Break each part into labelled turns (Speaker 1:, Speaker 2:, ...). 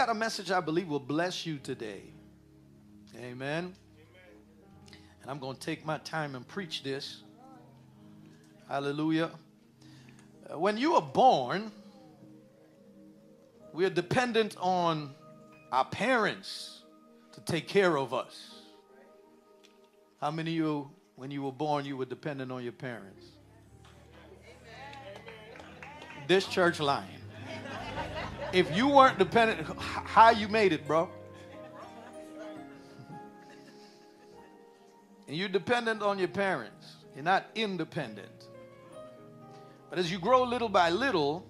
Speaker 1: got a message I believe will bless you today. Amen. And I'm going to take my time and preach this. Hallelujah. Uh, When you are born, we are dependent on our parents to take care of us. How many of you, when you were born, you were dependent on your parents? This church lying. If you weren't dependent, how you made it, bro? And you're dependent on your parents. You're not independent. But as you grow little by little,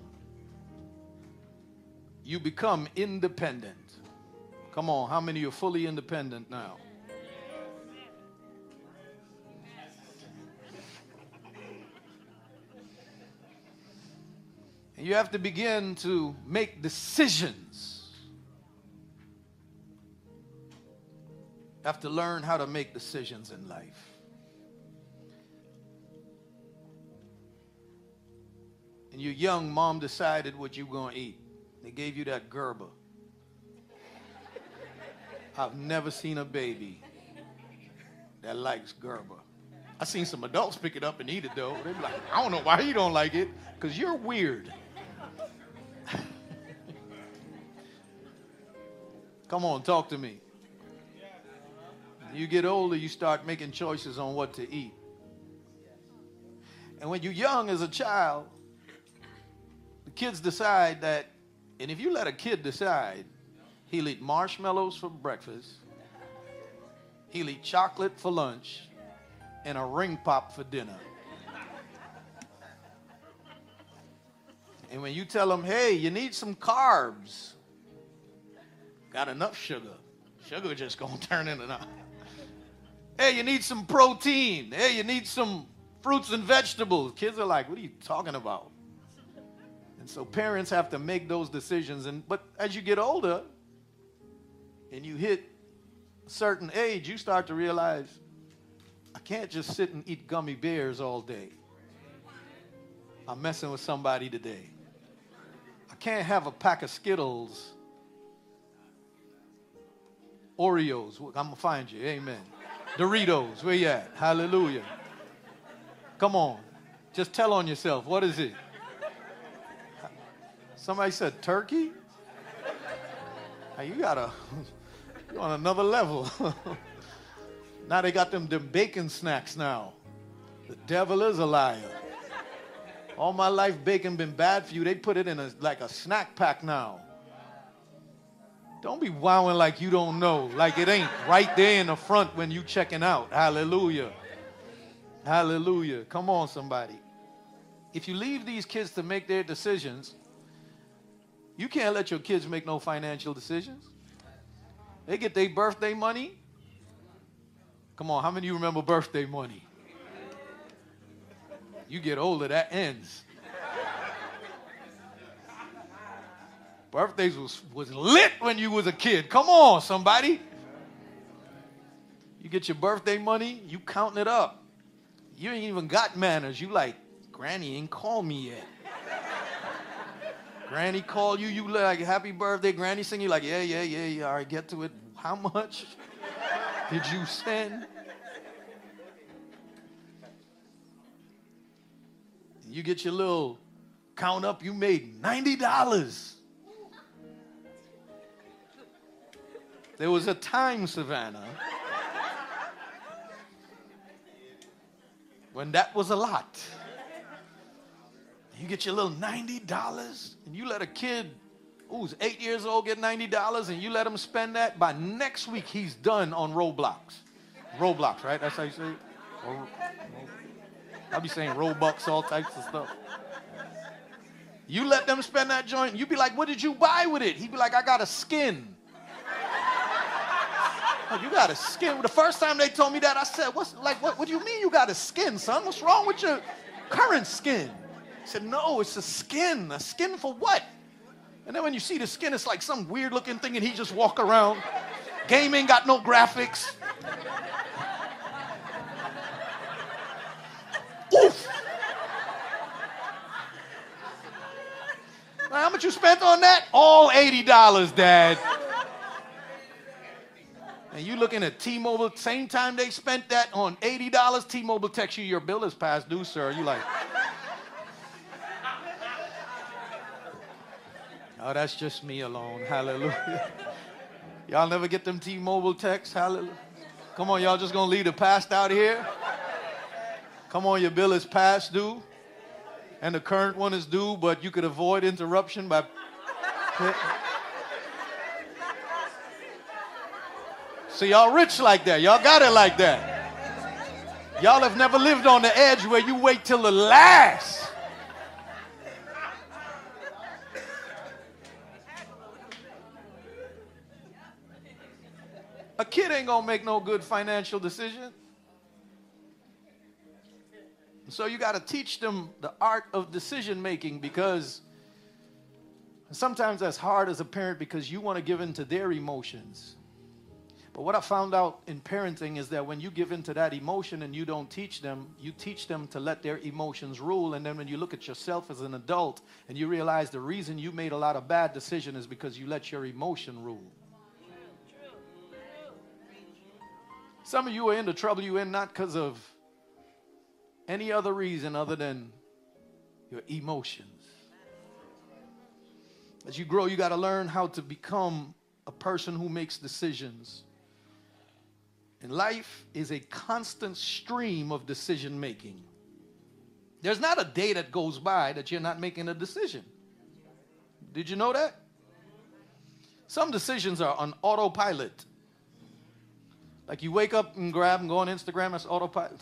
Speaker 1: you become independent. Come on, how many are fully independent now? And you have to begin to make decisions. You have to learn how to make decisions in life. And you're young, mom decided what you were going to eat. They gave you that Gerber. I've never seen a baby that likes Gerber. I seen some adults pick it up and eat it though. They be like, I don't know why you don't like it, because you're weird. Come on, talk to me. You get older, you start making choices on what to eat. And when you're young as a child, the kids decide that, and if you let a kid decide, he'll eat marshmallows for breakfast, he'll eat chocolate for lunch, and a ring pop for dinner. And when you tell them, hey, you need some carbs, got enough sugar. Sugar just gonna turn into nothing. Hey, you need some protein. Hey, you need some fruits and vegetables. Kids are like, what are you talking about? And so parents have to make those decisions. And but as you get older and you hit a certain age, you start to realize I can't just sit and eat gummy bears all day. I'm messing with somebody today. I can't have a pack of Skittles, Oreos. I'm gonna find you. Amen. Doritos. Where you at? Hallelujah. Come on. Just tell on yourself. What is it? Somebody said turkey? Hey, you gotta, you're on another level. now they got them, them bacon snacks now. The devil is a liar. All my life, bacon been bad for you. They put it in a, like a snack pack now. Don't be wowing like you don't know, like it ain't right there in the front when you checking out. Hallelujah. Hallelujah. Come on, somebody. If you leave these kids to make their decisions, you can't let your kids make no financial decisions. They get their birthday money. Come on, how many of you remember birthday money? You get older, that ends. Birthdays was, was lit when you was a kid. Come on, somebody. You get your birthday money, you counting it up. You ain't even got manners. You like, Granny ain't called me yet. Granny call you, you like, happy birthday. Granny sing you like, yeah, yeah, yeah, yeah. All right, get to it. How much did you send? You get your little count up, you made $90. There was a time, Savannah, when that was a lot. You get your little $90 and you let a kid who's eight years old get $90 and you let him spend that, by next week he's done on Roblox. Roblox, right? That's how you say it? I'll be saying Robux, all types of stuff. You let them spend that joint, you'd be like, what did you buy with it? He'd be like, I got a skin. Oh, you got a skin. The first time they told me that, I said, What's like what, what do you mean you got a skin, son? What's wrong with your current skin? He said, No, it's a skin. A skin for what? And then when you see the skin, it's like some weird looking thing, and he just walk around. Game ain't got no graphics. Oof. How much you spent on that? All $80, Dad. And you looking at T-Mobile, same time they spent that on $80, T-Mobile texts you, your bill is past due, sir. You like, oh, that's just me alone. Hallelujah. Y'all never get them T-Mobile texts? Hallelujah. Come on, y'all just gonna leave the past out here? Come on, your bill is past due, and the current one is due, but you could avoid interruption by. So y'all rich like that. Y'all got it like that. Y'all have never lived on the edge where you wait till the last. A kid ain't gonna make no good financial decision. So you got to teach them the art of decision making because sometimes that's hard as a parent because you want to give in to their emotions. But what I found out in parenting is that when you give into that emotion and you don't teach them, you teach them to let their emotions rule. And then when you look at yourself as an adult and you realize the reason you made a lot of bad decisions is because you let your emotion rule. Some of you are in the trouble you're in not because of any other reason other than your emotions. As you grow, you got to learn how to become a person who makes decisions and life is a constant stream of decision making. There's not a day that goes by that you're not making a decision. Did you know that? Some decisions are on autopilot. Like you wake up and grab and go on Instagram, that's autopilot.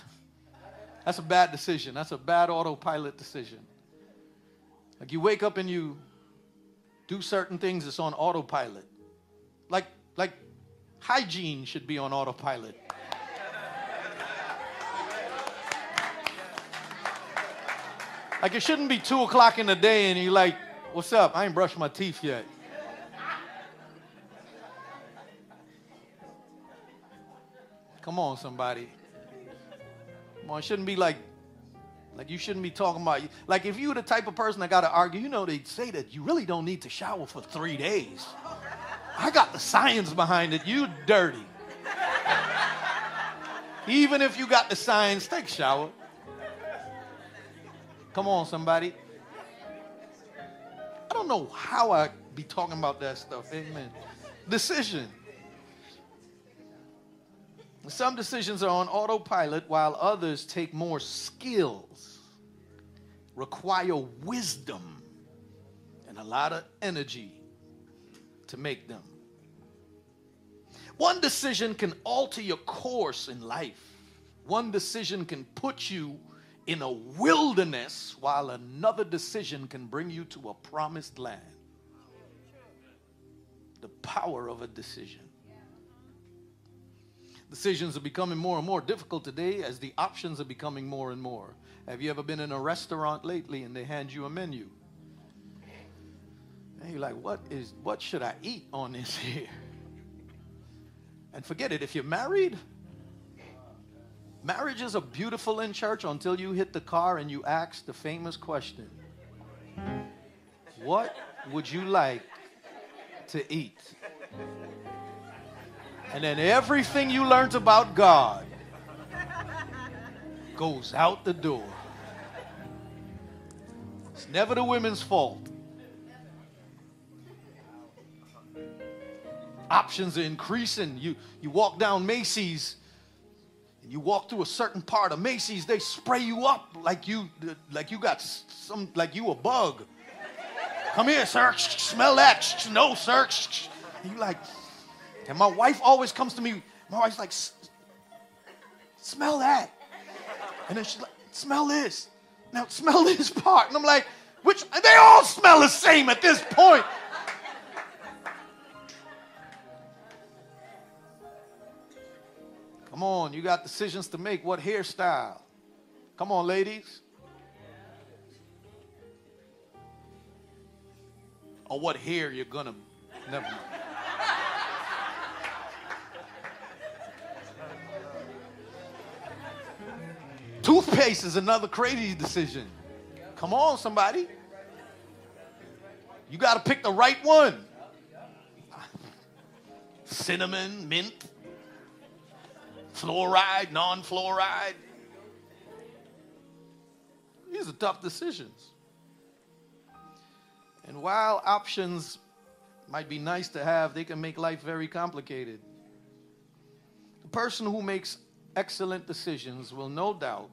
Speaker 1: That's a bad decision. That's a bad autopilot decision. Like you wake up and you do certain things, it's on autopilot. Like, like hygiene should be on autopilot. Like it shouldn't be two o'clock in the day and you're like, what's up? I ain't brushed my teeth yet. Come on, somebody. Come on, it shouldn't be like, like you shouldn't be talking about, like if you were the type of person that got to argue, you know, they'd say that you really don't need to shower for three days. I got the science behind it. You dirty. Even if you got the science, take a shower. Come on, somebody. I don't know how I be talking about that stuff. Amen. Decision. Some decisions are on autopilot while others take more skills, require wisdom, and a lot of energy to make them. One decision can alter your course in life. One decision can put you in a wilderness, while another decision can bring you to a promised land. The power of a decision. Decisions are becoming more and more difficult today as the options are becoming more and more. Have you ever been in a restaurant lately and they hand you a menu? And you're like, what is what should I eat on this here? And forget it, if you're married, marriages are beautiful in church until you hit the car and you ask the famous question What would you like to eat? And then everything you learned about God goes out the door. It's never the women's fault. Options are increasing. You, you walk down Macy's and you walk through a certain part of Macy's, they spray you up like you, like you got some, like you a bug. Come here, sir. Smell that. No, sir. And you like, and my wife always comes to me. My wife's like, smell that. And then she's like, smell this. Now smell this part. And I'm like, which they all smell the same at this point. Come on, you got decisions to make. What hairstyle? Come on, ladies. Or what hair you're gonna. Never mind. Toothpaste is another crazy decision. Come on, somebody. You got to pick the right one. Cinnamon, mint, fluoride, non fluoride. These are tough decisions. And while options might be nice to have, they can make life very complicated. The person who makes excellent decisions will no doubt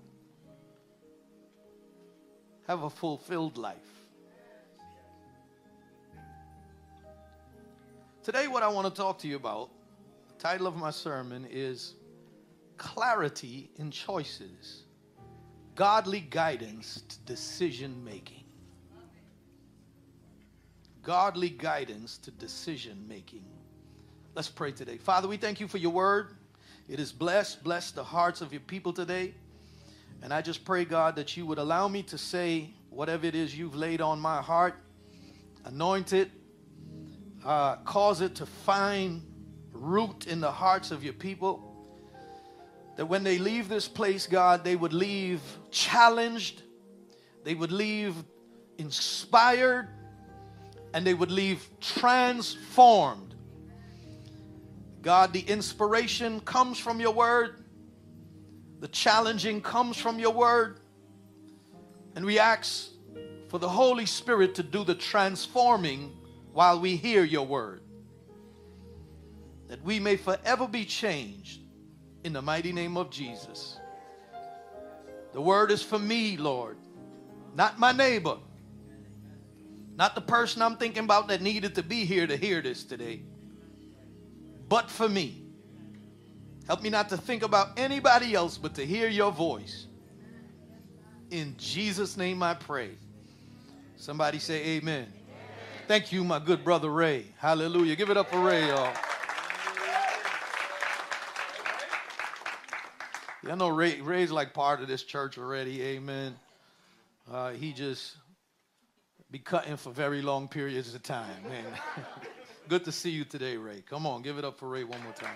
Speaker 1: have a fulfilled life. Today, what I want to talk to you about, the title of my sermon is Clarity in Choices Godly Guidance to Decision Making. Godly guidance to decision making. Let's pray today. Father, we thank you for your word. It is blessed. Bless the hearts of your people today. And I just pray, God, that you would allow me to say whatever it is you've laid on my heart, anoint it, uh, cause it to find root in the hearts of your people. That when they leave this place, God, they would leave challenged, they would leave inspired, and they would leave transformed. God, the inspiration comes from your word, the challenging comes from your word, and we ask for the Holy Spirit to do the transforming while we hear your word. That we may forever be changed in the mighty name of Jesus. The word is for me, Lord, not my neighbor, not the person I'm thinking about that needed to be here to hear this today, but for me. Help me not to think about anybody else but to hear your voice. In Jesus' name I pray. Somebody say amen. Thank you, my good brother Ray. Hallelujah. Give it up for Ray, y'all. I know Ray, Ray's like part of this church already. Amen. Uh, he just be cutting for very long periods of time. Man. good to see you today, Ray. Come on, give it up for Ray one more time.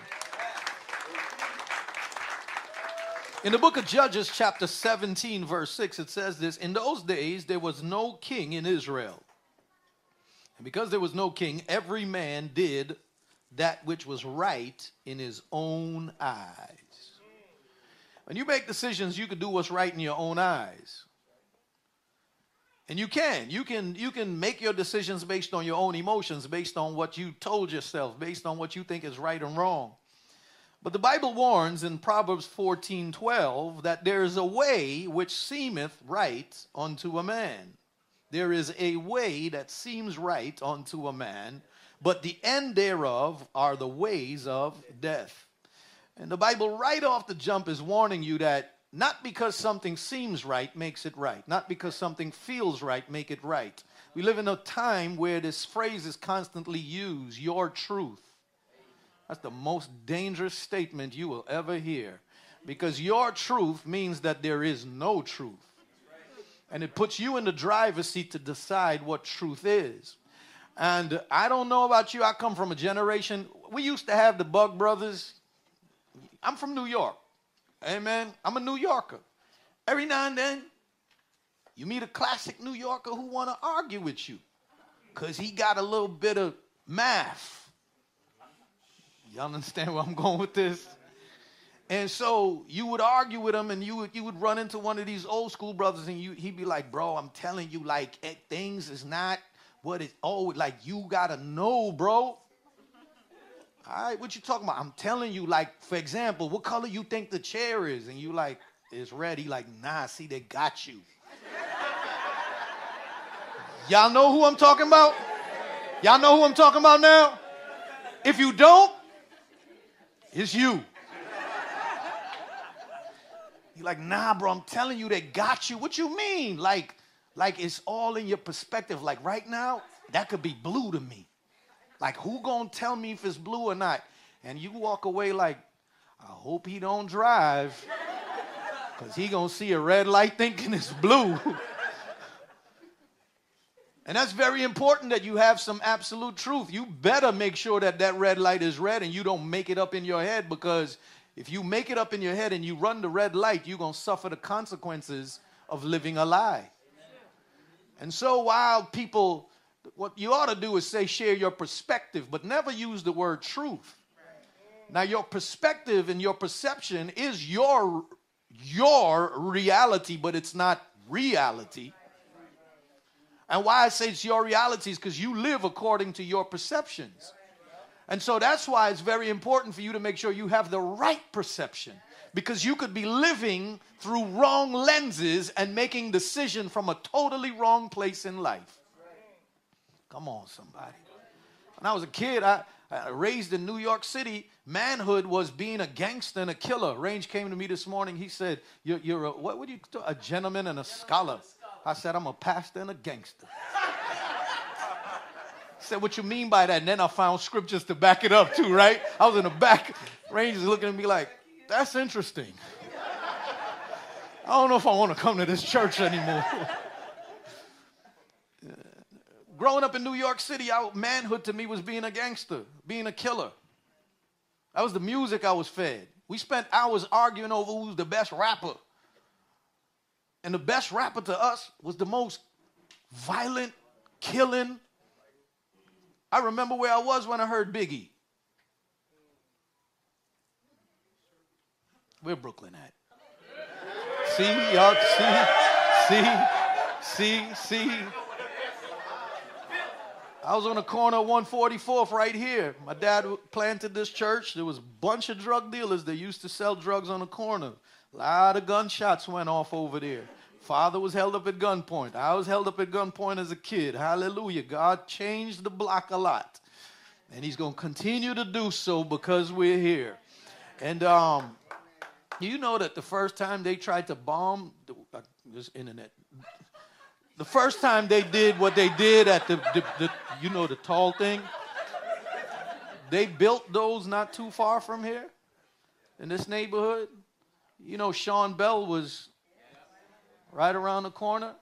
Speaker 1: In the book of Judges, chapter 17, verse 6, it says this In those days, there was no king in Israel. And because there was no king, every man did that which was right in his own eyes. When you make decisions, you can do what's right in your own eyes. And you can. You can you can make your decisions based on your own emotions, based on what you told yourself, based on what you think is right and wrong. But the Bible warns in Proverbs 14 12 that there is a way which seemeth right unto a man, there is a way that seems right unto a man, but the end thereof are the ways of death. And the Bible, right off the jump, is warning you that not because something seems right makes it right, not because something feels right make it right. We live in a time where this phrase is constantly used your truth. That's the most dangerous statement you will ever hear because your truth means that there is no truth. And it puts you in the driver's seat to decide what truth is. And I don't know about you, I come from a generation, we used to have the Bug Brothers. I'm from New York. Amen. I'm a New Yorker. Every now and then, you meet a classic New Yorker who want to argue with you because he got a little bit of math. Y'all understand where I'm going with this? And so you would argue with him, and you would you would run into one of these old school brothers, and you he'd be like, "Bro, I'm telling you, like things is not what it oh like you gotta know, bro." All right, what you talking about? I'm telling you, like for example, what color you think the chair is, and you like it's red. He like, nah, see they got you. Y'all know who I'm talking about? Y'all know who I'm talking about now? If you don't, it's you. You're like, nah, bro, I'm telling you, they got you. What you mean? Like, like it's all in your perspective. Like right now, that could be blue to me. Like, who gonna tell me if it's blue or not? And you walk away like, I hope he don't drive. Because he gonna see a red light thinking it's blue. and that's very important that you have some absolute truth. You better make sure that that red light is red and you don't make it up in your head because if you make it up in your head and you run the red light, you're going to suffer the consequences of living a lie. And so while people what you ought to do is say share your perspective, but never use the word truth. Now, your perspective and your perception is your your reality, but it's not reality. And why I say it's your reality is because you live according to your perceptions. And so that's why it's very important for you to make sure you have the right perception because you could be living through wrong lenses and making decision from a totally wrong place in life. Come on, somebody. When I was a kid, I, I raised in New York City. Manhood was being a gangster and a killer. Range came to me this morning. He said, "You're, you're a, what would you a gentleman and a scholar?" I said, "I'm a pastor and a gangster." said, What you mean by that? And then I found scriptures to back it up too, right? I was in the back. Rangers looking at me like, That's interesting. I don't know if I want to come to this church anymore. Growing up in New York City, our manhood to me was being a gangster, being a killer. That was the music I was fed. We spent hours arguing over who's the best rapper. And the best rapper to us was the most violent, killing, I remember where I was when I heard Biggie. Where Brooklyn at? See, y'all, see, see, see, see. I was on the corner of 144th right here. My dad planted this church. There was a bunch of drug dealers that used to sell drugs on the corner. A lot of gunshots went off over there. Father was held up at gunpoint. I was held up at gunpoint as a kid. Hallelujah. God changed the block a lot. And he's going to continue to do so because we're here. And um, you know that the first time they tried to bomb the, uh, this internet, the first time they did what they did at the, the, the you know, the tall thing, they built those not too far from here in this neighborhood. You know, Sean Bell was right around the corner.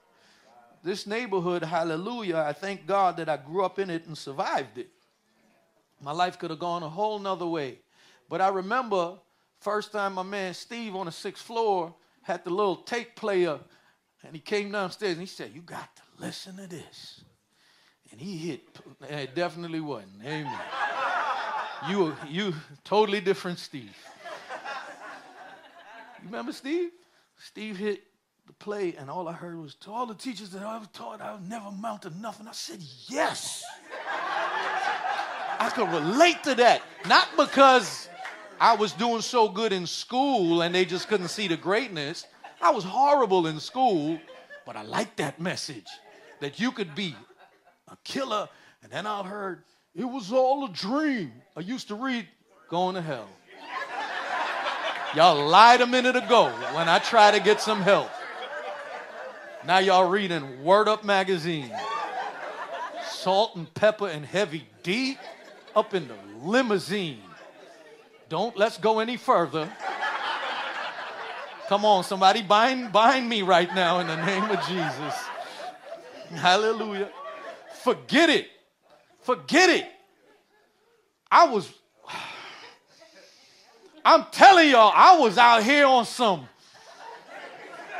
Speaker 1: This neighborhood, hallelujah, I thank God that I grew up in it and survived it. My life could have gone a whole nother way. But I remember first time my man Steve on the sixth floor had the little tape player, and he came downstairs and he said, You got to listen to this. And he hit, it definitely wasn't. Amen. you, you totally different Steve. You remember Steve? Steve hit the play, and all I heard was, to all the teachers that I ever taught, I would never amount to nothing. I said, yes. I could relate to that. Not because I was doing so good in school and they just couldn't see the greatness. I was horrible in school, but I liked that message that you could be a killer. And then I heard, it was all a dream. I used to read, going to hell. Y'all lied a minute ago when I tried to get some help. Now y'all reading Word Up magazine. Salt-N-Pepa and Heavy D up in the limousine. Don't let's go any further. Come on, somebody bind, bind me right now in the name of Jesus. Hallelujah. Forget it. Forget it. I was, I'm telling y'all, I was out here on some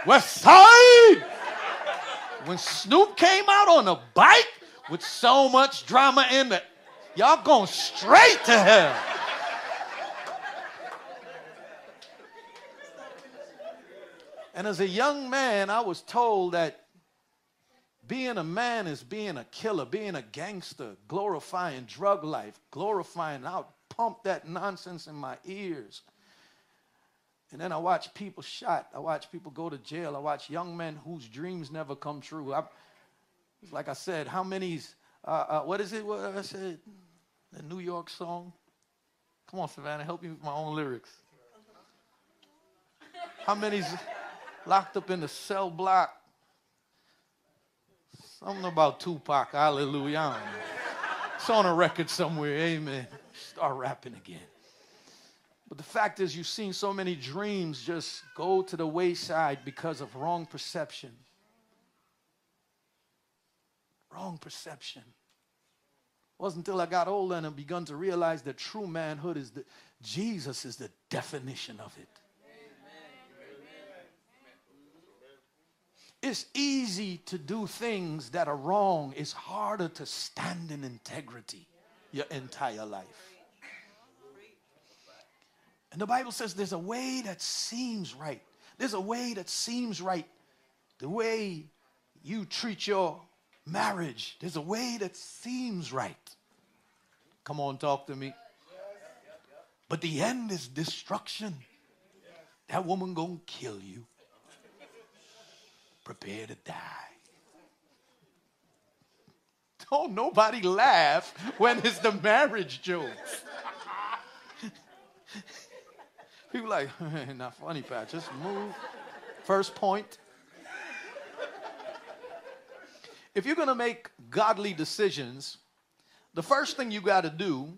Speaker 1: West Side. When Snoop came out on a bike with so much drama in it, y'all going straight to hell. And as a young man, I was told that being a man is being a killer, being a gangster, glorifying drug life, glorifying. Would pump that nonsense in my ears. And then I watch people shot. I watch people go to jail. I watch young men whose dreams never come true. I, like I said, how many's, uh, uh, what is it? What I said? The New York song? Come on, Savannah, help me with my own lyrics. How many's locked up in the cell block? Something about Tupac, hallelujah. It's on a record somewhere, amen. Start rapping again. But the fact is, you've seen so many dreams just go to the wayside because of wrong perception. Wrong perception. It wasn't until I got older and I begun to realize that true manhood is that Jesus is the definition of it. It's easy to do things that are wrong. It's harder to stand in integrity your entire life. And the Bible says there's a way that seems right. There's a way that seems right. The way you treat your marriage, there's a way that seems right. Come on, talk to me. But the end is destruction. That woman gonna kill you. Prepare to die. Don't nobody laugh when it's the marriage jokes. People like, not funny, Pat. Just move. First point. If you're going to make godly decisions, the first thing you got to do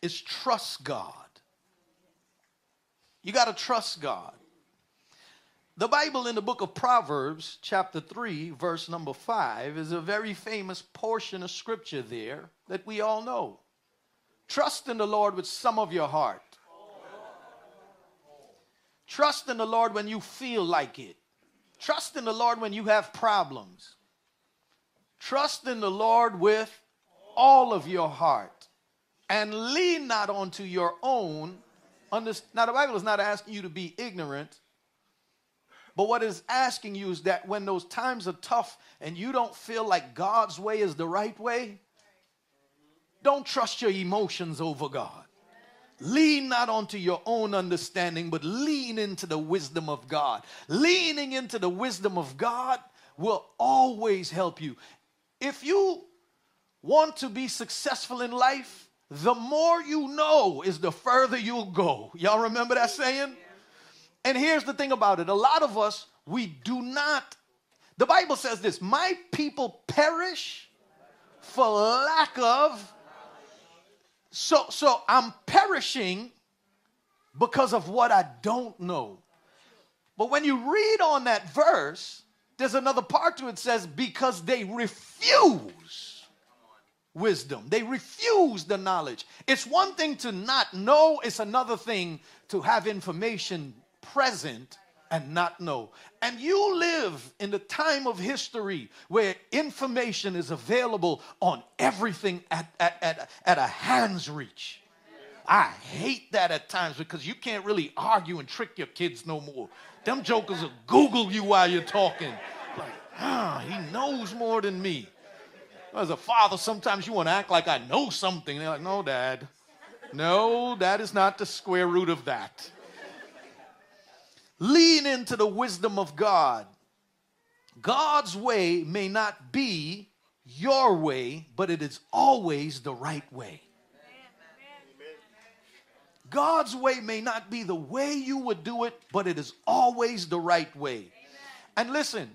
Speaker 1: is trust God. You got to trust God. The Bible in the book of Proverbs, chapter 3, verse number 5, is a very famous portion of scripture there that we all know. Trust in the Lord with some of your heart. Trust in the Lord when you feel like it. Trust in the Lord when you have problems. Trust in the Lord with all of your heart and lean not onto your own. Now, the Bible is not asking you to be ignorant, but what it's asking you is that when those times are tough and you don't feel like God's way is the right way, don't trust your emotions over God. Lean not onto your own understanding, but lean into the wisdom of God. Leaning into the wisdom of God will always help you. If you want to be successful in life, the more you know is the further you'll go. Y'all remember that saying? And here's the thing about it a lot of us, we do not, the Bible says this my people perish for lack of. So, so I'm perishing because of what I don't know. But when you read on that verse, there's another part to it, says, because they refuse wisdom. They refuse the knowledge. It's one thing to not know, it's another thing to have information present and not know. And you live in the time of history where information is available on everything at, at, at, at a hand's reach. I hate that at times because you can't really argue and trick your kids no more. Them jokers will Google you while you're talking. Like, ah, he knows more than me. As a father, sometimes you want to act like I know something. They're like, no, dad. No, that is not the square root of that. Lean into the wisdom of God. God's way may not be your way, but it is always the right way. God's way may not be the way you would do it, but it is always the right way. And listen,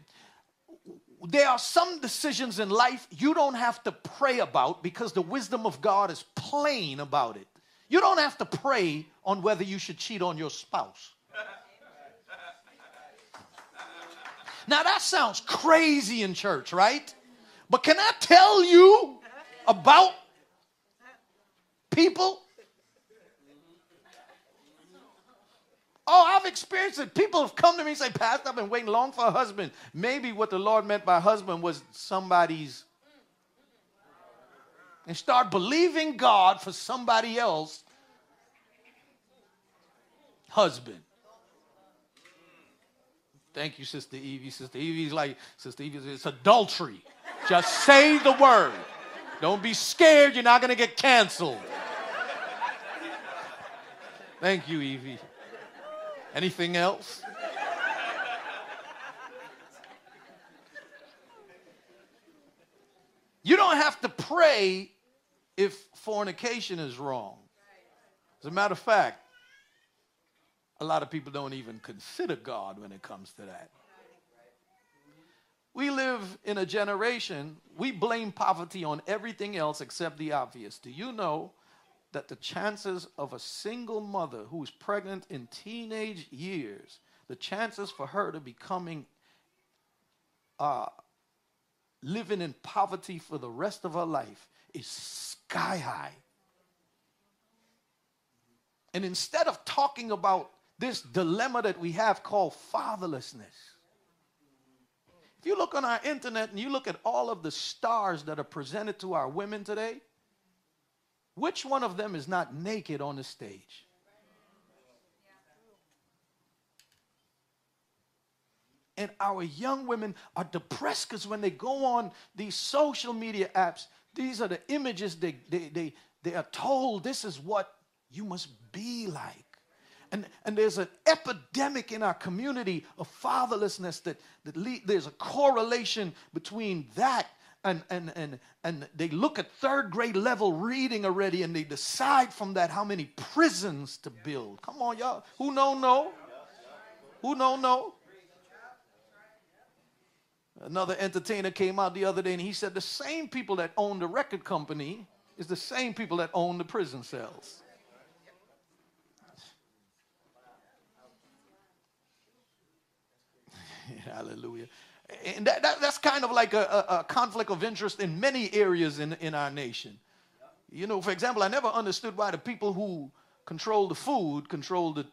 Speaker 1: there are some decisions in life you don't have to pray about because the wisdom of God is plain about it. You don't have to pray on whether you should cheat on your spouse. Now that sounds crazy in church, right? But can I tell you about people? Oh, I've experienced it. People have come to me and say, Pastor, I've been waiting long for a husband. Maybe what the Lord meant by husband was somebody's. And start believing God for somebody else husband. Thank you, Sister Evie. Sister Evie's like, Sister Evie, it's adultery. Just say the word. Don't be scared, you're not going to get canceled. Thank you, Evie. Anything else? You don't have to pray if fornication is wrong. As a matter of fact, a lot of people don't even consider God when it comes to that. We live in a generation, we blame poverty on everything else except the obvious. Do you know that the chances of a single mother who is pregnant in teenage years, the chances for her to becoming uh, living in poverty for the rest of her life is sky high. And instead of talking about this dilemma that we have called fatherlessness. If you look on our internet and you look at all of the stars that are presented to our women today, which one of them is not naked on the stage? And our young women are depressed because when they go on these social media apps, these are the images they, they, they, they are told this is what you must be like. And, and there's an epidemic in our community of fatherlessness that, that there's a correlation between that and, and, and, and they look at third grade level reading already and they decide from that how many prisons to build. Come on, y'all. Who know, know? Who know, know? Another entertainer came out the other day and he said the same people that own the record company is the same people that own the prison cells. Hallelujah. And that, that, that's kind of like a, a, conflict of interest in many areas in, in our nation. You know, for example, I never understood why the people who control the food control the.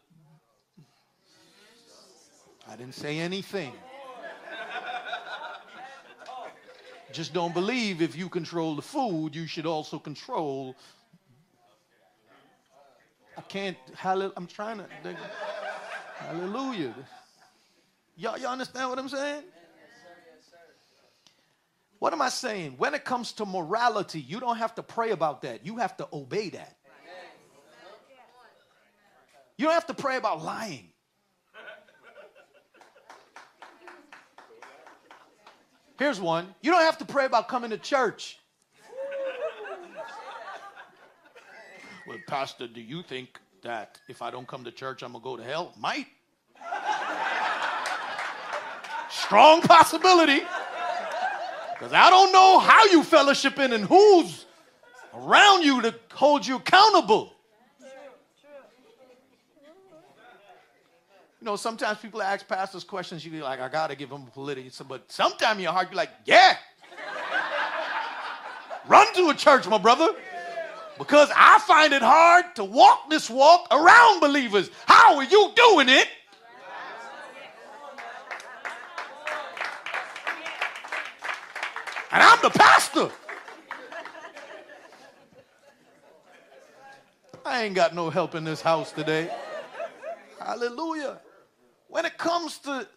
Speaker 1: I didn't say anything. Just don't believe if you control the food, you should also control. I can't. I'm trying to. Hallelujah. Y'all, y'all understand what I'm saying? What am I saying? When it comes to morality, you don't have to pray about that. You have to obey that. You don't have to pray about lying. Here's one. You don't have to pray about coming to church. well, Pastor, do you think that if I don't come to church, I'm going to go to hell? Might. Strong possibility. Because I don't know how you fellowshipping and who's around you to hold you accountable. You know, sometimes people ask pastors questions, you be like, I gotta give them a political. But sometimes in your heart, you're like, yeah. Run to a church, my brother. Because I find it hard to walk this walk around believers. How are you doing it? And I'm the pastor. I ain't got no help in this house today. Hallelujah. When it comes to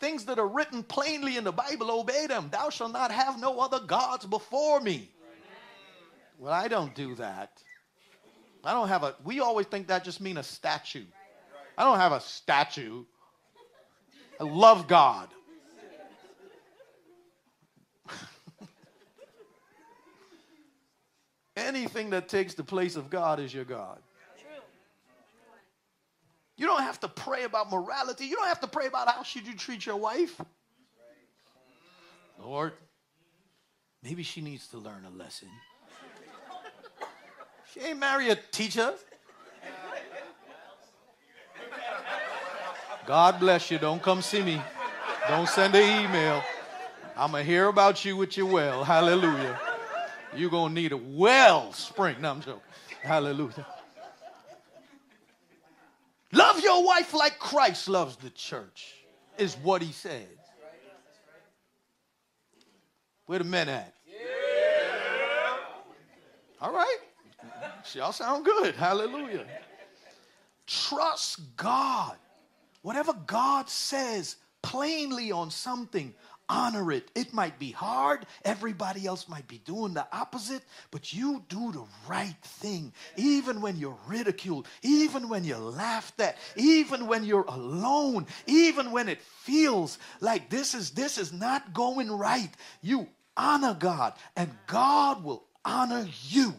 Speaker 1: things that are written plainly in the Bible, obey them. Thou shalt not have no other gods before me. Well, I don't do that. I don't have a, we always think that just mean a statue. I don't have a statue. I love God. Anything that takes the place of God is your God. You don't have to pray about morality. You don't have to pray about how should you treat your wife. Lord, maybe she needs to learn a lesson. She ain't married a teacher. God bless you. Don't come see me. Don't send an email. I'm going to hear about you with your well. Hallelujah. You're going to need a well spring. No, I'm joking. Hallelujah. Love your wife like Christ loves the church, is what he says. Where the men at? All right. Y'all sound good. Hallelujah. Trust God. Whatever God says plainly on something, honor it. It might be hard. Everybody else might be doing the opposite, but you do the right thing. Even when you're ridiculed, even when you're laughed at, even when you're alone, even when it feels like this is this is not going right. You honor God and God will honor you.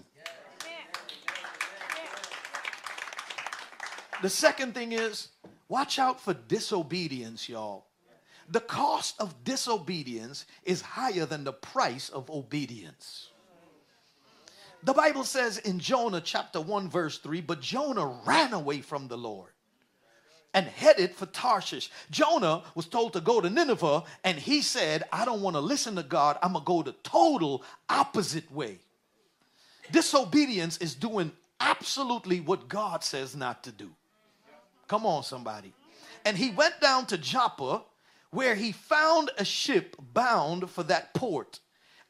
Speaker 1: The second thing is watch out for disobedience, y'all the cost of disobedience is higher than the price of obedience. The Bible says in Jonah chapter 1, verse 3 But Jonah ran away from the Lord and headed for Tarshish. Jonah was told to go to Nineveh, and he said, I don't want to listen to God. I'm going to go the total opposite way. Disobedience is doing absolutely what God says not to do. Come on, somebody. And he went down to Joppa where he found a ship bound for that port.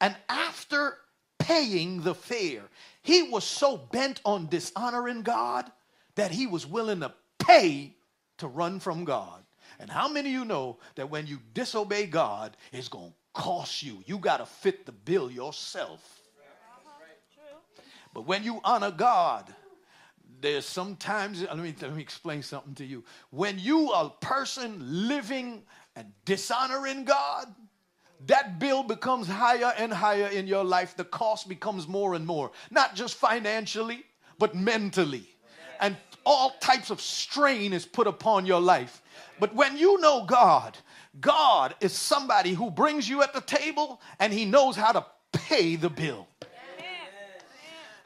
Speaker 1: And after paying the fare, he was so bent on dishonoring God that he was willing to pay to run from God. And how many of you know that when you disobey God, it's going to cost you? You got to fit the bill yourself. But when you honor God, there's sometimes, let me, let me explain something to you. When you are a person living and dishonoring God, that bill becomes higher and higher in your life. The cost becomes more and more, not just financially, but mentally. And all types of strain is put upon your life. But when you know God, God is somebody who brings you at the table and he knows how to pay the bill.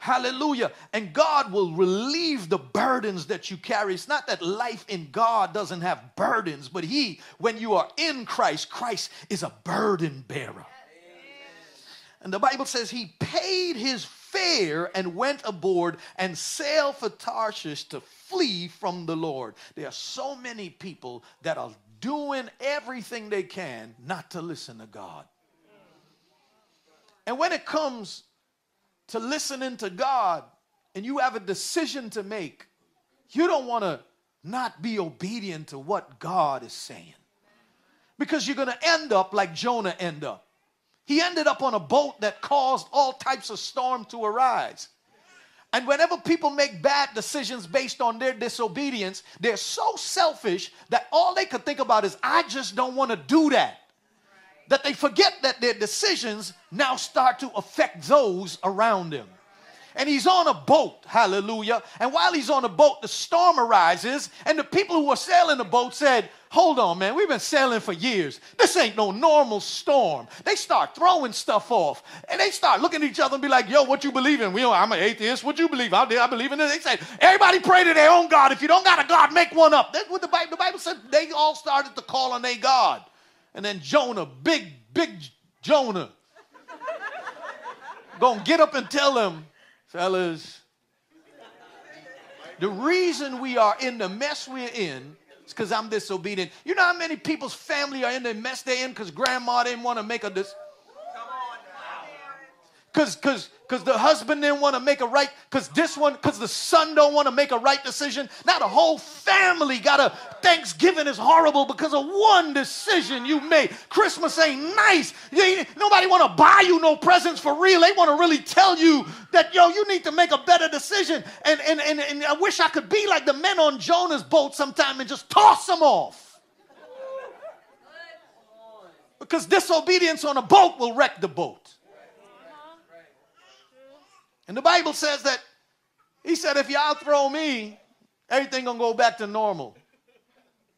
Speaker 1: Hallelujah. And God will relieve the burdens that you carry. It's not that life in God doesn't have burdens, but He, when you are in Christ, Christ is a burden bearer. And the Bible says He paid His fare and went aboard and sailed for Tarshish to flee from the Lord. There are so many people that are doing everything they can not to listen to God. And when it comes to listening to God and you have a decision to make, you don't want to not be obedient to what God is saying. Because you're going to end up like Jonah ended up. He ended up on a boat that caused all types of storm to arise. And whenever people make bad decisions based on their disobedience, they're so selfish that all they could think about is, I just don't want to do that that they forget that their decisions now start to affect those around them. And he's on a boat, hallelujah. And while he's on a boat, the storm arises, and the people who were sailing the boat said, Hold on, man, we've been sailing for years. This ain't no normal storm. They start throwing stuff off, and they start looking at each other and be like, Yo, what you believe in? We I'm an atheist. What you believe? I, I believe in it. They said, Everybody pray to their own God. If you don't got a God, make one up. That's what the Bible, the Bible said. They all started to call on their God. And then Jonah, big, big Jonah, gonna get up and tell them, fellas, the reason we are in the mess we're in is because I'm disobedient. You know how many people's family are in the mess they're in because grandma didn't want to make a dis- because because because the husband didn't want to make a right because this one because the son don't want to make a right decision. Now the whole family got a thanksgiving is horrible because of one decision you made. Christmas ain't nice. Ain't, nobody want to buy you no presents for real. They want to really tell you that yo you need to make a better decision. And, and and and i wish i could be like the men on jonah's boat sometime and just toss them off. Because disobedience on a boat will wreck the boat and the Bible says that he said, if y'all throw me, everything gonna go back to normal.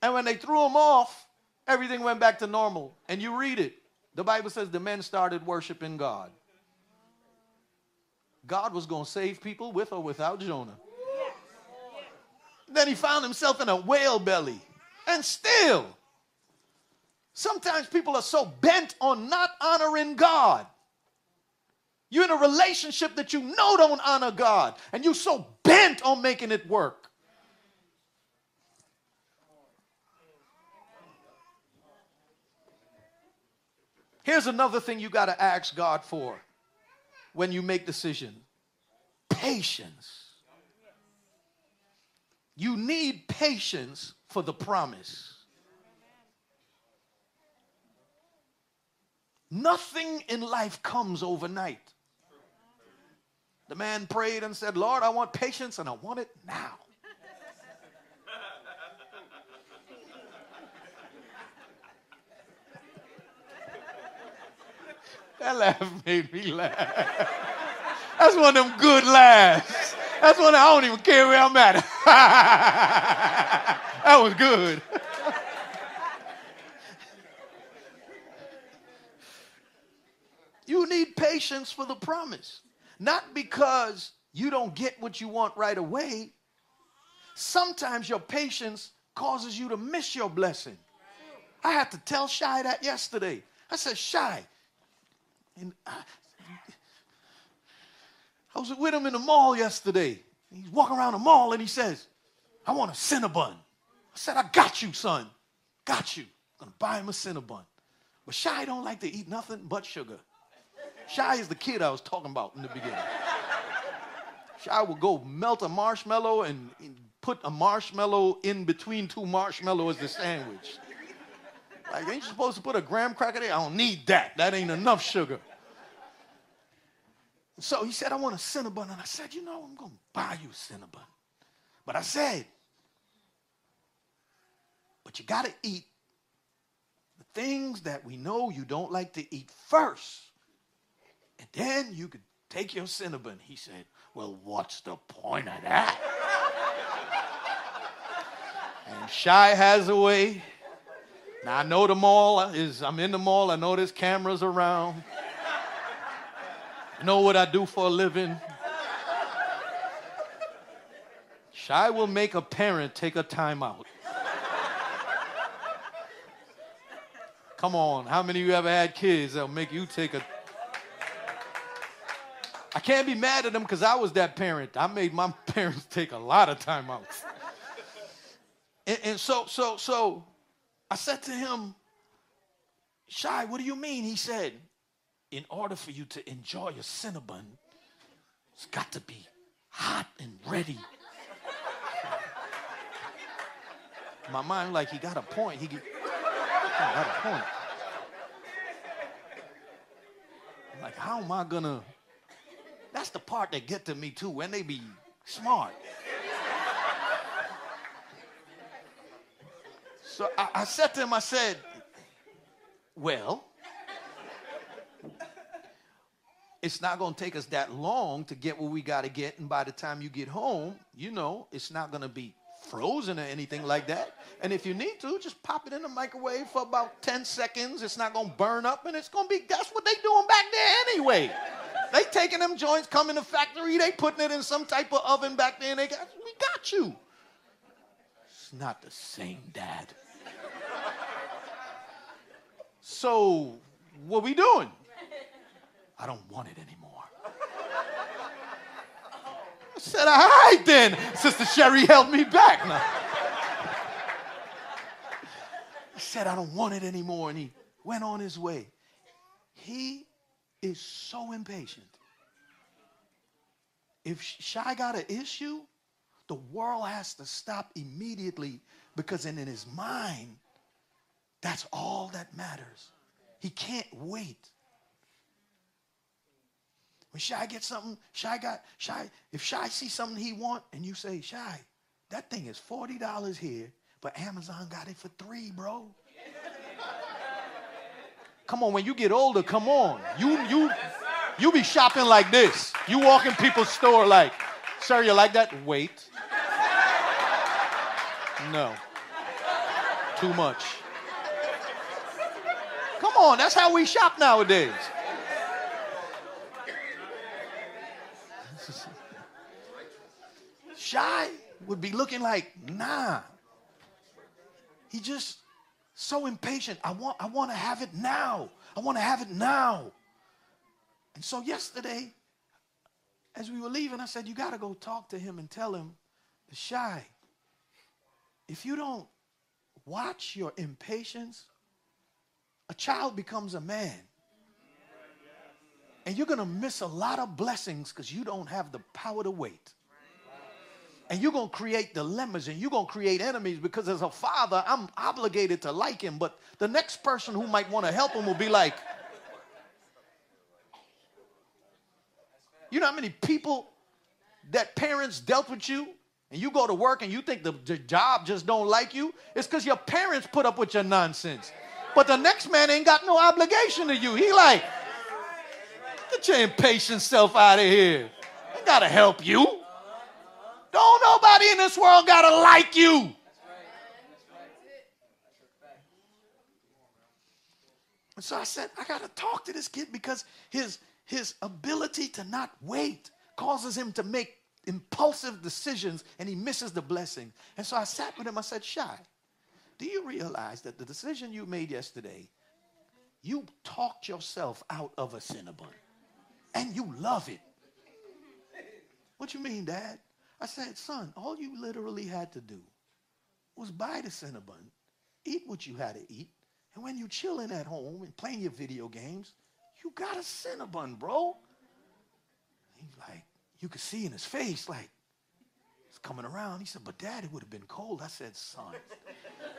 Speaker 1: And when they threw him off, everything went back to normal. And you read it. The Bible says the men started worshiping God. God was to save people with or without Jonah. Then he found himself in a whale belly. And still, sometimes people are so bent on not honoring God you're in a relationship that you know don't honor God, and you're so bent on making it work. Here's another thing you got to ask God for when you make decisions patience. You need patience for the promise. Nothing in life comes overnight. The man prayed and said, Lord, I want patience and I want it now. that laugh made me laugh. That's one of them good laughs. That's one I don't even care where I'm at. that was good. you need patience for the promise. Not because you don't get what you want right away. Sometimes your patience causes you to miss your blessing. I had to tell Shy that yesterday. I said, Shy, and I, I was with him in the mall yesterday. He's walking around the mall and he says, I want a Cinnabon. I said, I got you, son. Got you. I'm gonna buy him a Cinnabon. But Shy don't like to eat nothing but sugar. Shy is the kid I was talking about in the beginning. Shy will go melt a marshmallow and put a marshmallow in between two marshmallows as the sandwich. Like, ain't you supposed to put a graham cracker there? I don't need that. That ain't enough sugar. So he said, I want a Cinnabon. And I said, you know, I'm going to buy you a Cinnabon. But I said, but you got to eat the things that we know you don't like to eat first. And then you could take your Cinnabon. He said, well, what's the point of that? and Shy has a way. Now I know the mall is, I'm in the mall, I know there's cameras around. I know what I do for a living. Shy will make a parent take a time out. Come on, how many of you ever had kids that'll make you take a I can't be mad at them because I was that parent. I made my parents take a lot of time outs. And, and so, so, so I said to him, Shy, what do you mean? He said, in order for you to enjoy your Cinnabon, it's got to be hot and ready. My mind, like, he got a point. He, got a point. like, how am I gonna? The part that get to me too. When they be smart. So I, I said to him, I said, well, it's not going to take us that long to get what we got to get. And by the time you get home, you know, it's not going to be frozen or anything like that. And if you need to, just pop it in the microwave for about 10 seconds. It's not going to burn up and it's going to be, that's what they doing back there anyway. They taking them joints, come in the factory, they putting it in some type of oven back there and they got, we got you. It's not the same, Dad. so, what we doing? I don't want it anymore. I said, all right then. Sister Sherry held me back. Now. He said, I don't want it anymore. And he went on his way. He is so impatient. If Shy got an issue, the world has to stop immediately because in his mind, that's all that matters. He can't wait. When Shy gets something, Shy got Shy. If Shy sees something he want, and you say, Shy, that thing is forty dollars here, but Amazon got it for three, bro. Come on, when you get older, come on. You you you be shopping like this. You walk in people's store like, sir, you like that? Wait. No. Too much. Come on, that's how we shop nowadays. Shy would be looking like, nah. He just so impatient. I want, I want to have it now. I want to have it now. And so yesterday, as we were leaving, I said, You got to go talk to him and tell him, Shy, if you don't watch your impatience, a child becomes a man. And you're going to miss a lot of blessings because you don't have the power to wait. And you're going to create dilemmas and you're going to create enemies because as a father, I'm obligated to like him. But the next person who might want to help him will be like, you know how many people that parents dealt with you and you go to work and you think the, the job just don't like you? It's because your parents put up with your nonsense. But the next man ain't got no obligation to you. He like, get your impatient self out of here. I gotta help you. Don't nobody in this world got to like you. And so I said, I got to talk to this kid because his, his ability to not wait causes him to make impulsive decisions and he misses the blessing. And so I sat with him. I said, Shy, do you realize that the decision you made yesterday, you talked yourself out of a Cinnabon and you love it? What you mean, Dad? I said, son, all you literally had to do was buy the Cinnabon, eat what you had to eat, And when you're chilling at home and playing your video games, you got a Cinnabon, bro. He's like, you could see in his face, like, it's coming around. He said, but dad, it would have been cold. I said, son,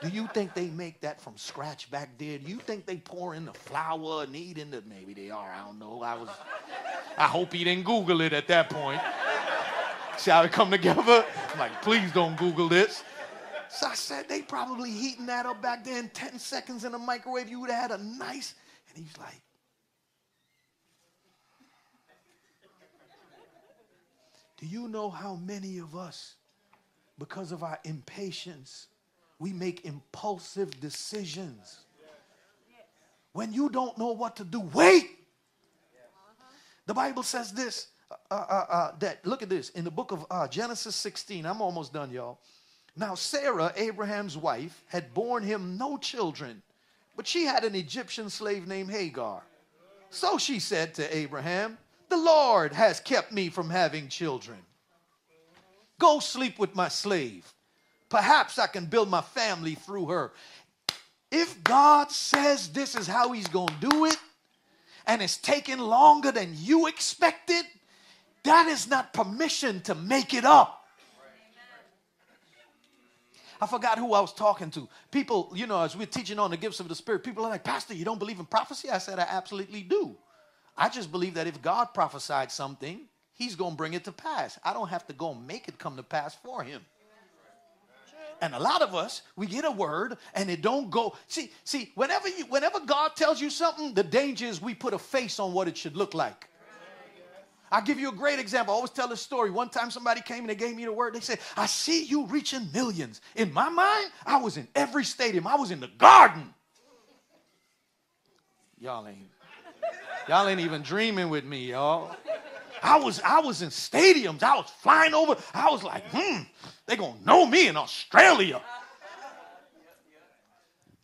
Speaker 1: do you think they make that from scratch back there? Do you think they pour in the flour and eat in the, maybe they are, I don't know. I was, I hope he didn't Google it at that point. See how it come together? I'm like, please don't Google this. So I said, they probably heating that up back there in 10 seconds in the microwave. You would have had a nice, and he's like, do you know how many of us, because of our impatience, we make impulsive decisions? When you don't know what to do, wait. The Bible says this uh, uh, uh, that look at this in the book of uh, Genesis 16. I'm almost done, y'all. Now, Sarah, Abraham's wife, had borne him no children, but she had an Egyptian slave named Hagar. So she said to Abraham, The Lord has kept me from having children. Go sleep with my slave. Perhaps I can build my family through her. If God says this is how he's going to do it, and it's taking longer than you expected, that is not permission to make it up. I forgot who I was talking to. People, you know, as we're teaching on the gifts of the Spirit, people are like, Pastor, you don't believe in prophecy? I said, I absolutely do. I just believe that if God prophesied something, He's going to bring it to pass. I don't have to go make it come to pass for Him. And a lot of us, we get a word and it don't go. See, see, whenever you, whenever God tells you something, the danger is we put a face on what it should look like. I'll give you a great example. I always tell this story. One time somebody came and they gave me the word. They said, I see you reaching millions. In my mind, I was in every stadium. I was in the garden. Y'all ain't, y'all ain't even dreaming with me, y'all. I was, I was in stadiums. I was flying over. I was like, hmm, they gonna know me in Australia.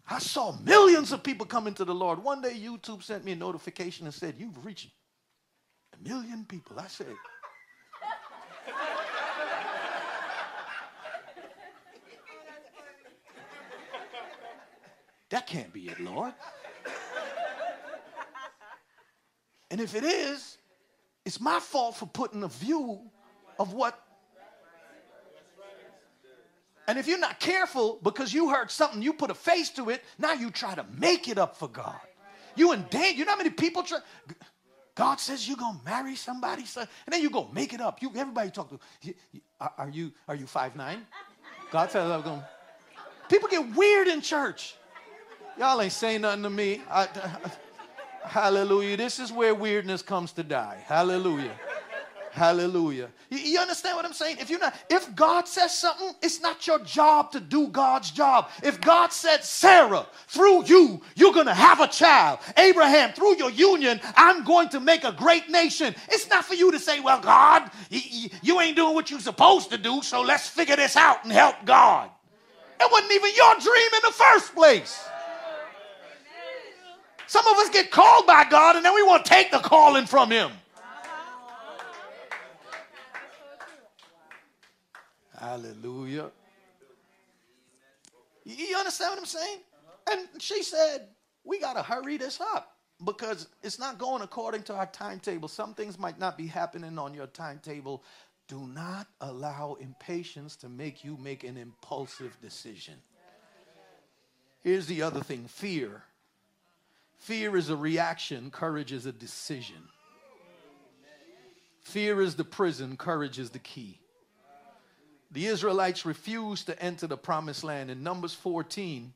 Speaker 1: I saw millions of people coming to the Lord. One day YouTube sent me a notification and said, You've reached million people. I said, That can't be it, Lord. And if it is, it's my fault for putting a view of what. And if you're not careful because you heard something, you put a face to it, now you try to make it up for God. You in danger. You know how many people try. God says you're gonna marry somebody, son, and then you go make it up. You everybody talk to. You, you, are you are you five nine? God says I'm going. People get weird in church. Y'all ain't saying nothing to me. I, I, hallelujah. This is where weirdness comes to die. Hallelujah. Hallelujah. You, you, understand what I'm saying? If you're not, if God says something, it's not your job to do God's job. If God said, Sarah, through you, you're gonna have a child. Abraham, through your union, I'm going to make a great nation. It's not for you to say, well, God, you, you ain't doing what you're supposed to do, so let's figure this out and help God. It wasn't even your dream in the first place. Some of us get called by God and then we want to take the calling from Him. Hallelujah. You understand what I'm saying? And she said, We got to hurry this up because it's not going according to our timetable. Some things might not be happening on your timetable. Do not allow impatience to make you make an impulsive decision. Here's the other thing fear. Fear is a reaction, courage is a decision. Fear is the prison, courage is the key the Israelites refused to enter the promised land. In Numbers 14,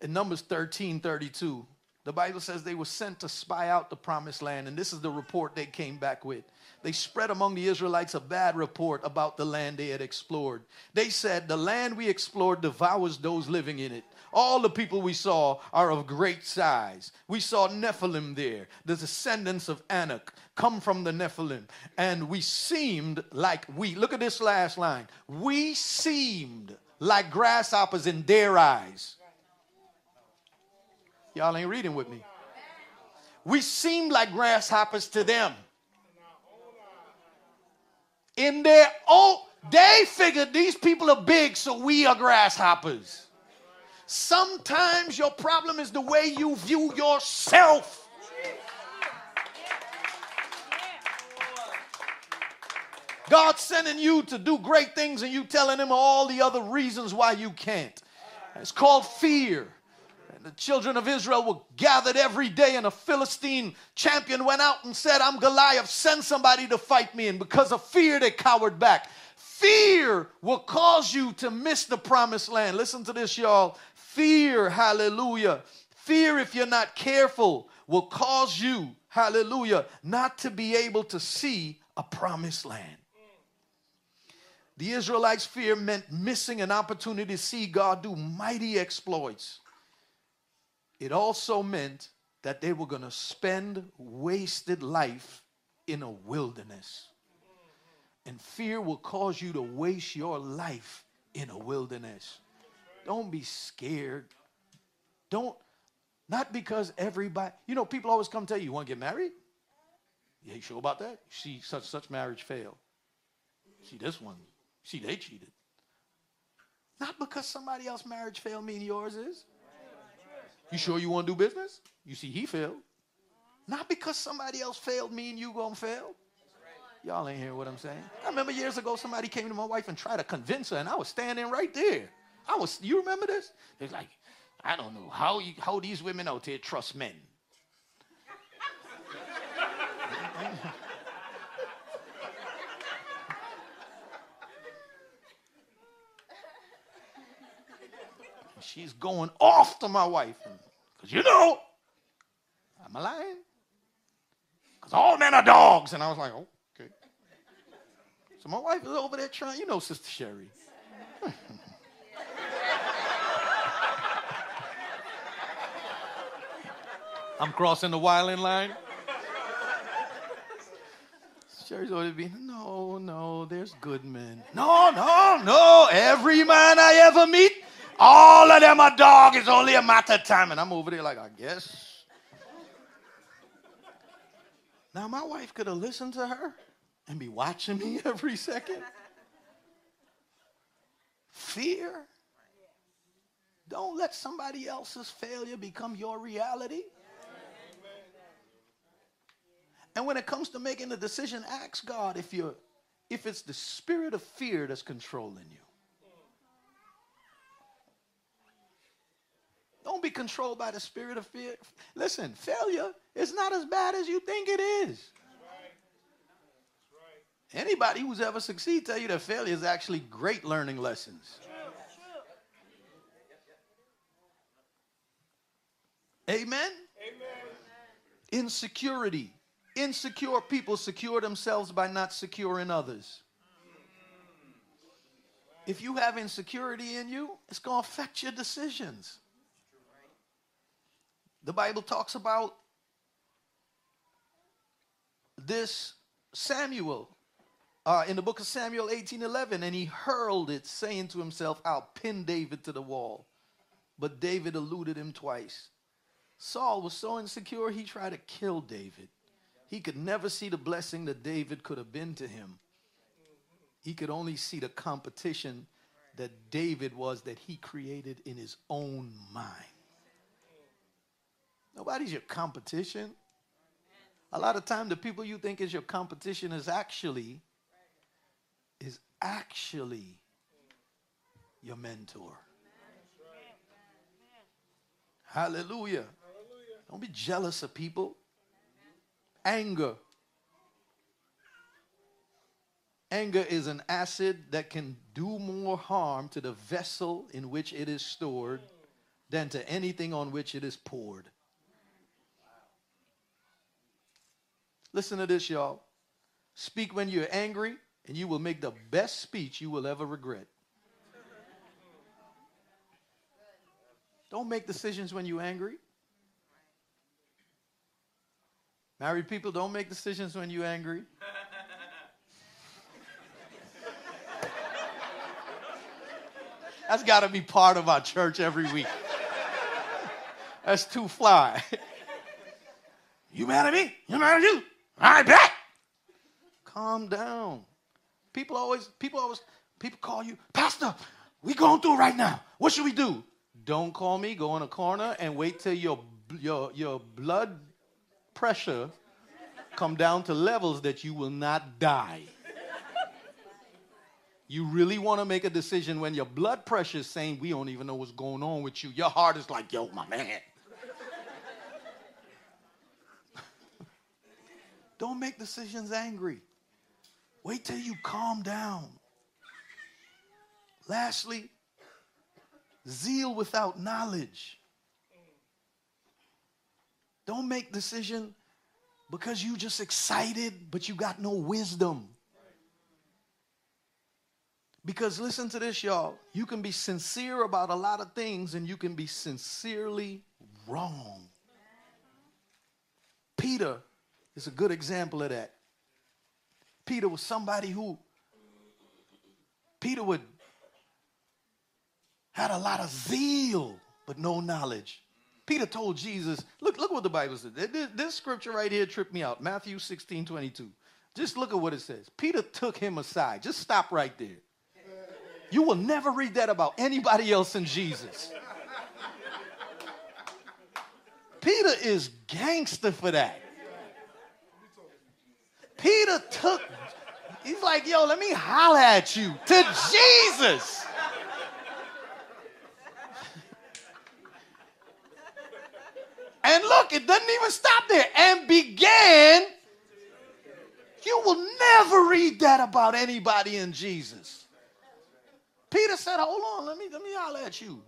Speaker 1: in Numbers 13 32, the Bible says they were sent to spy out the promised land, and this is the report they came back with. They spread among the Israelites a bad report about the land they had explored. They said, The land we explored devours those living in it. All the people we saw are of great size. We saw Nephilim there, the descendants of Anak come from the Nephilim. And we seemed like we, look at this last line, we seemed like grasshoppers in their eyes. Y'all ain't reading with me. We seemed like grasshoppers to them. In their own, they figured these people are big, so we are grasshoppers. Sometimes your problem is the way you view yourself. God's sending you to do great things and you telling him all the other reasons why you can't. It's called fear. And the children of Israel were gathered every day, and a Philistine champion went out and said, I'm Goliath, send somebody to fight me. And because of fear, they cowered back. Fear will cause you to miss the promised land. Listen to this, y'all. Fear, hallelujah. Fear, if you're not careful, will cause you, hallelujah, not to be able to see a promised land. The Israelites' fear meant missing an opportunity to see God do mighty exploits. It also meant that they were going to spend wasted life in a wilderness. And fear will cause you to waste your life in a wilderness. Don't be scared. Don't, not because everybody, you know, people always come tell you, you want to get married? Yeah, you sure about that? See, such such marriage failed. See, this one See, they cheated. Not because somebody else's marriage failed mean yours is. You sure you want to do business? You see, he failed. Not because somebody else failed mean you gonna fail. Y'all ain't hear what I'm saying. I remember years ago somebody came to my wife and tried to convince her, and I was standing right there. I was. You remember this? It's like, I don't know how you, how these women out here trust men. she's going off to my wife. Because you know, I'm a lying. Because all men are dogs. And I was like, oh, okay. So my wife is over there trying, you know, Sister Sherry. I'm crossing the wilding line. Sherry's always being, no, no, there's good men. No, no, no. Every man I ever meet all of them are dog. It's only a matter of time. And I'm over there like, I guess. Now, my wife could have listened to her and be watching me every second. Fear. Don't let somebody else's failure become your reality. And when it comes to making a decision, ask God if you're if it's the spirit of fear that's controlling you. Don't be controlled by the spirit of fear. Listen, failure is not as bad as you think it is. Anybody who's ever succeeded tell you that failure is actually great learning lessons. Amen? Amen. Insecurity. Insecure people secure themselves by not securing others. If you have insecurity in you, it's going to affect your decisions. The Bible talks about this Samuel uh, in the book of Samuel 18 11, and he hurled it, saying to himself, I'll pin David to the wall. But David eluded him twice. Saul was so insecure, he tried to kill David. He could never see the blessing that David could have been to him. He could only see the competition that David was that he created in his own mind. Nobody's your competition. A lot of time the people you think is your competition is actually is actually your mentor. Hallelujah. Don't be jealous of people. Anger. Anger is an acid that can do more harm to the vessel in which it is stored than to anything on which it is poured. Listen to this, y'all. Speak when you're angry, and you will make the best speech you will ever regret. Don't make decisions when you're angry. Married people, don't make decisions when you're angry. That's got to be part of our church every week. That's too fly. You mad at me? You mad at you? I bet. Calm down. People always, people always, people call you, Pastor, we going through right now. What should we do? Don't call me, go in a corner and wait till your, your, your blood pressure come down to levels that you will not die. You really want to make a decision when your blood pressure is saying, We don't even know what's going on with you. Your heart is like, Yo, my man. don't make decisions angry. Wait till you calm down. Lastly, zeal without knowledge. Don't make decision because you just excited, but you got no wisdom. Because listen to this, y'all. You can be sincere about a lot of things and you can be sincerely wrong. Peter is a good example of that. Peter was somebody who Peter would had a lot of zeal but no knowledge. Peter told Jesus, look, look what the Bible says. This, this scripture right here tripped me out. Matthew 16, 22. Just look at what it says. Peter took him aside. Just stop right there. You will never read that about anybody else in Jesus. Peter is gangster for that. Peter took, he's like, yo, let me holler at you to Jesus. And look, it doesn't even stop there. And began. You will never read that about anybody in Jesus. Peter said, Hold on, let me let me holler at you.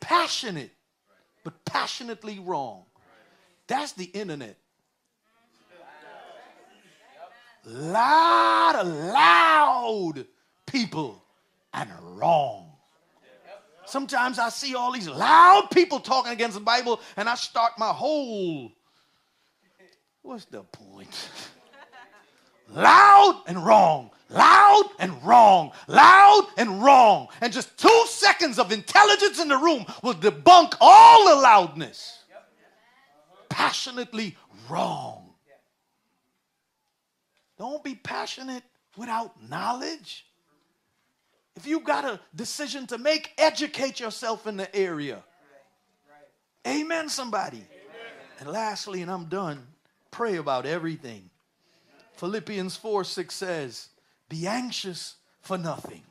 Speaker 1: Passionate, but passionately wrong. That's the internet. Of loud people and wrong. Sometimes I see all these loud people talking against the Bible, and I start my whole. What's the point? loud and wrong, loud and wrong, loud and wrong. And just two seconds of intelligence in the room will debunk all the loudness. Passionately wrong. Don't be passionate without knowledge. If you got a decision to make, educate yourself in the area. Amen, somebody. Amen. And lastly, and I'm done, pray about everything. Philippians 4 6 says, Be anxious for nothing,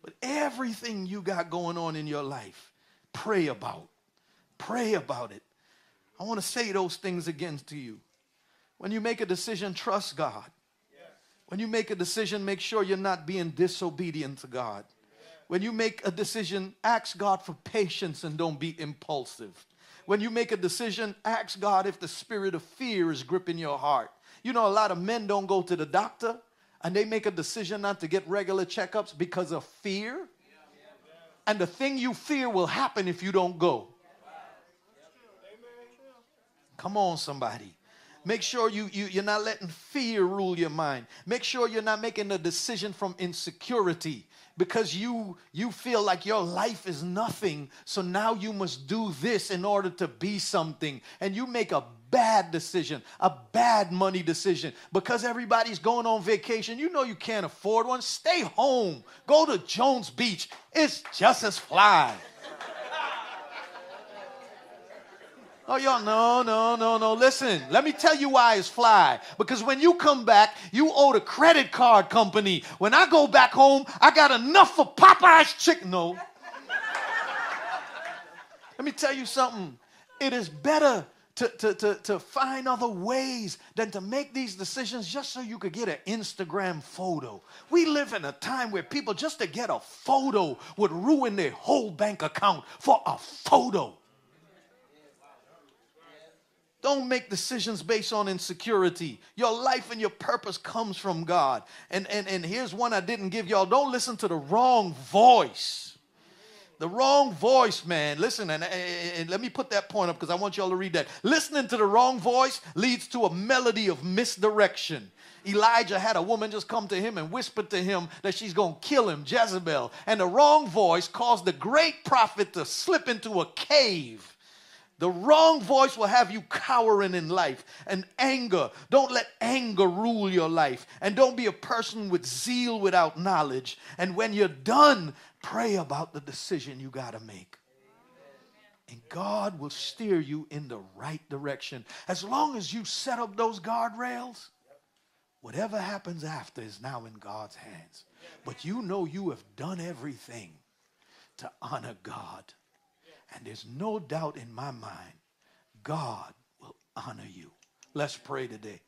Speaker 1: but everything you got going on in your life, pray about. Pray about it. I want to say those things again to you. When you make a decision, trust God. When you make a decision, make sure you're not being disobedient to God. When you make a decision, ask God for patience and don't be impulsive. When you make a decision, ask God if the spirit of fear is gripping your heart. You know, a lot of men don't go to the doctor and they make a decision not to get regular checkups because of fear. And the thing you fear will happen if you don't go. Come on, somebody. Make sure you, you, you're not letting fear rule your mind. Make sure you're not making a decision from insecurity because you you feel like your life is nothing. So now you must do this in order to be something. And you make a bad decision a bad money decision because everybody's going on vacation. You know you can't afford one. Stay home. Go to jones beach. It's just as fly Oh, y'all, no, no, no, no. Listen, let me tell you why it's fly. Because when you come back, you owe the credit card company. When I go back home, I got enough for Popeye's chicken. No. let me tell you something. It is better to, to, to, to find other ways than to make these decisions just so you could get an Instagram photo. We live in a time where people, just to get a photo, would ruin their whole bank account for a photo. Don't make decisions based on insecurity. Your life and your purpose comes from God. And, and, and here's one I didn't give y'all. Don't listen to the wrong voice. The wrong voice, man. Listen, and, and let me put that point up because I want y'all to read that. Listening to the wrong voice leads to a melody of misdirection. Elijah had a woman just come to him and whisper to him that she's going to kill him, Jezebel. And the wrong voice caused the great prophet to slip into a cave the wrong voice will have you cowering in life and anger. Don't let anger rule your life. And don't be a person with zeal without knowledge. And when you're done, pray about the decision you got to make. And God will steer you in the right direction. As long as you set up those guardrails, whatever happens after is now in God's hands. But you know you have done everything to honor God. And there's no doubt in my mind, God will honor you. Let's pray today.